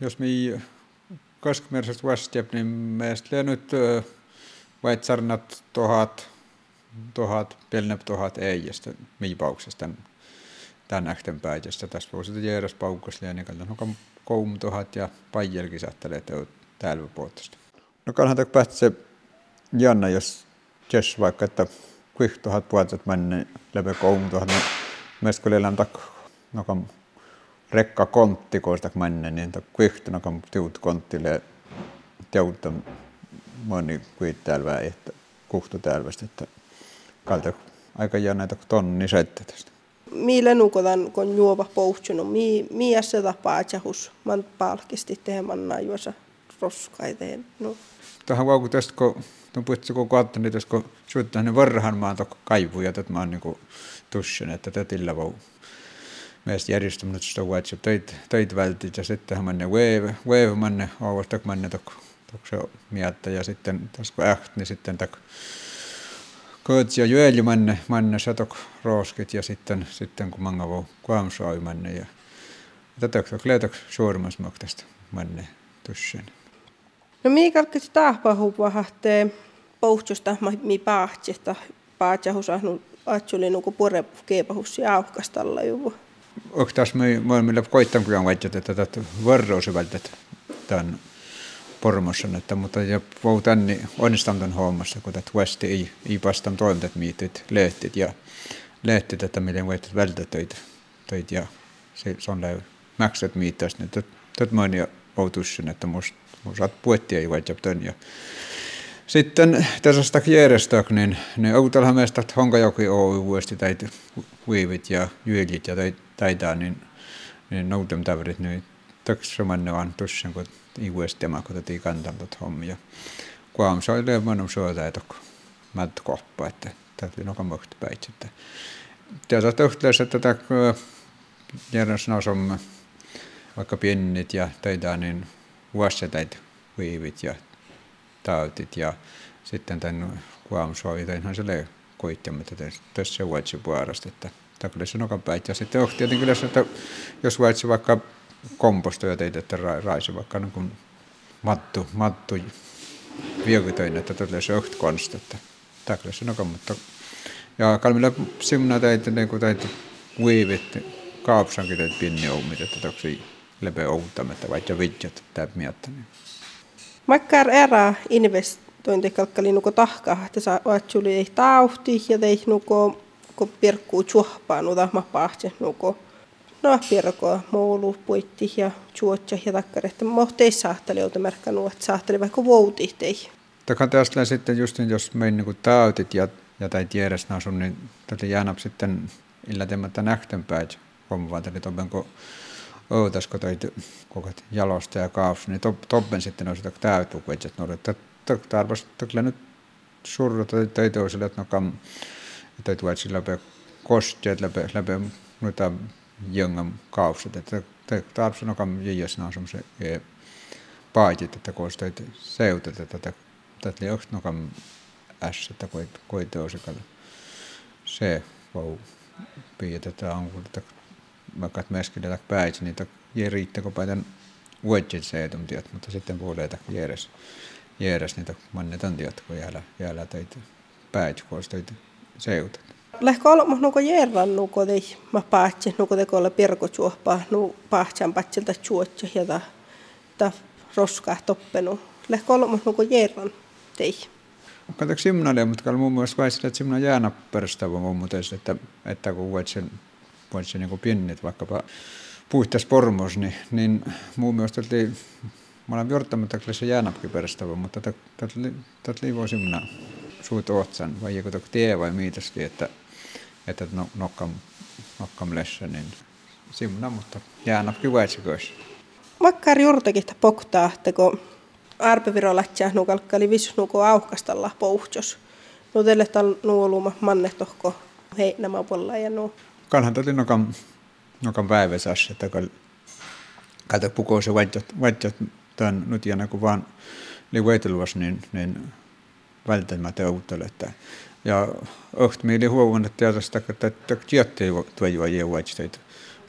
jos me kaskmerset vastjäp, niin meistä nyt vaitsarnat tuhat, tuhat, pienep tuhat ei, josta miipauksesta tämän ähten päätöstä. Tässä voisi järäs paukkas niin kallan koum tuhat ja pajelkin saattelee täällä puolesta. No kannattaa päästä se Janna, jos Jess vaikka, että kuinka tuhat puolet menne läpi koum niin meistä kun elämä tak, no kam rekka kontti koista menne, niin no kam tiut konttille teutta moni kuin täällä että kuhtu täällä, että kalta aika jännä tonni tästä mille nukotan kun juova pouhtsunu, mi, mi se tapaa jahus, man palkisti tehdään naivosa roskaiteen. No. Tähän vauku tästä, kun tuon puhuttu kun kautta, niin tässä kun suuttaa ne varhan maan kaivuja, että mä oon niinku tussin, että tätillä vau. Meistä järjestämään sitä WhatsApp töit, töit vältit ja sitten manne wave, wave manne, ovasta manne tokko, tokko se miettä ja sitten tässä kun äht, niin sitten tokko Koot ja jueli manne, manne satok rooskit ja sitten, sitten kun manga voi kuamsoi manne ja tätä kleetok suurmas tästä manne tussen. No mi kalkkis tahpahu vahahtee pouhtsusta mi paahtsista paahtsahus ahnu atsuli nuku pure keepahus ja auhkastalla juvu. Tässä me, kukaan vaihtaa, että tätä varroa välttämättä tämän pormossa, että, mutta ja puhutaan niin onnistamton hommassa, kun tätä Westi ei, ei vastaan toimintat miitit, lehtit ja lehtit, että miten voit välttää töitä, töitä ja se, se on läi maksat miittäisi, niin tätä ja outussin, että musta saat puettia ei vaikka tön ja sitten tässä järjestää, niin ne outalhan meistä honka joku Oy vuosti tai viivit ja jyölit ja taita, niin, niin noutem tävrit, niin taksamanne on tuossa, kun i vuostema, kun tätä kantanut hommia. Kuam se oli levannut suota, että mät koppa, että täytyy noka möhti päitsi. Töhtlässä, että tätä järjestys on vaikka pienit ja teitä niin vuositäit viivit ja tautit ja sitten tämän kuamsoitainhan se lee koittamme, että tässä vuotsi puolesta, että takille se nokan päit. Ja sitten on tietenkin, että jos vuotsi vaikka kompostoja teitä, että raisi vaikka niin kuin mattu, mattu viekutöin, että tulee se oht konst, että takle se nokan, mutta ja kalmilla simna teitä niin kuin teitä viivit, kaapsankin teitä pinni oumit, että toksi lepe outtamatta, vaikka vidjat tämä miettä. Niin. Makkar erä investointikalkkali nuko tahkaa, että saa vatsuli ei tauhti ja tei kun pirkkuu tjuhpaan, uta ma pahtse nuko no pirkoa, moulu, puitti ja chuotja ja takkar, että mohtei saatteli joutu merkkanu, että saatteli vaikka voutihtei. Takan tästä sitten just jos me niin täytit ja, ja tai tiedäs nasun, niin tätä jäänap sitten illa temmättä nähtänpäin hommaa, eli tobenko oudasko tai koko jalosta ja kaaf, niin tobben sitten olisi täytyy, että no, että tarvitsi kyllä nyt surra tai toiselle, että no kam, tai tuot läpi kosteet läpi, läpi noita jengam kaupset, että tarvitsen okam jäs naa som se e paatit, että kun sitä seutet, että tätä oli också nokam äs, että koi toisikalle se vau piitettä on kun että vaikka että meskille päitsi, niin ei riittäkö päitän uudjet seutum tiedät, mutta sitten puoleita järjes järjes niitä mannetan tiedät, kun jäällä jäällä teitä päitsi, kun seutet. Lähkö olla nuko järran nuko tei mä paatsi nuko te kolle pirko chuoppa nu paatsan patsilta chuotsa ja ta ta roska toppenu. Lähkö olla nuko järran tei. Katsotaan simnalle, mutta muun muassa vaisilla, että simna jäänä perustava muun muassa, että, että kun voit sen, voit sen niin pienet vaikkapa puhtas pormos, niin, niin muun muassa oli, mä olen jorttamatta, että se perustava, mutta tätä liivoo simna suut otsan, vai joku tie vai miitästi, että että no, nokkam, nokkam lessä, niin simna, mutta jäänapkin väitsäköis. Makkar juurtakin poktaa, että kun arpeviro lähtsää nukalkkali visu nuko auhkastalla pouhtos. Nutelle tal nuoluma manne tohko heinämä puolella ja nuu. Kanhan tuli nokam, nokam päiväsas, että kun kato pukoo se vaihtot, vaihtot tämän nyt kun vaan liueteluvas, niin, niin välttämättä että ja õht meili huomannut teadasta, että tiettyjä tuojuja jeuvaitsteita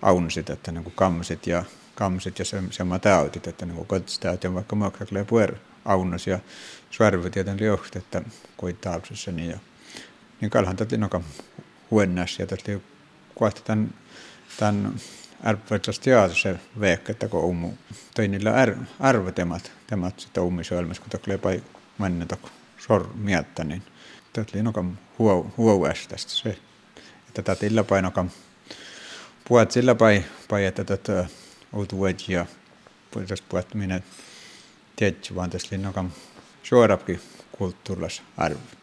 aunasit, että niin kammasit ja kamsit ja se, sama täytit, että niin kotistäyt ja vaikka makraklee puer aunas ja svärvy tieten lioht, että koittaapsessa niin ja niin kalhan tätä noka huennäs ja tätä kohta tämän, tämän teatr se veekkä, että kun umu toi niillä ar, arvotemat, temat sitten ummisölmässä, kun taklee pai mennä miettä, niin tätä oli noka huovuästä se, että tätä illa painokam puhut sillä pai, pai että tätä outuet ja puhutas puhut minä tietysti vaan tässä linnokam suorapkin kulttuurilas arvo.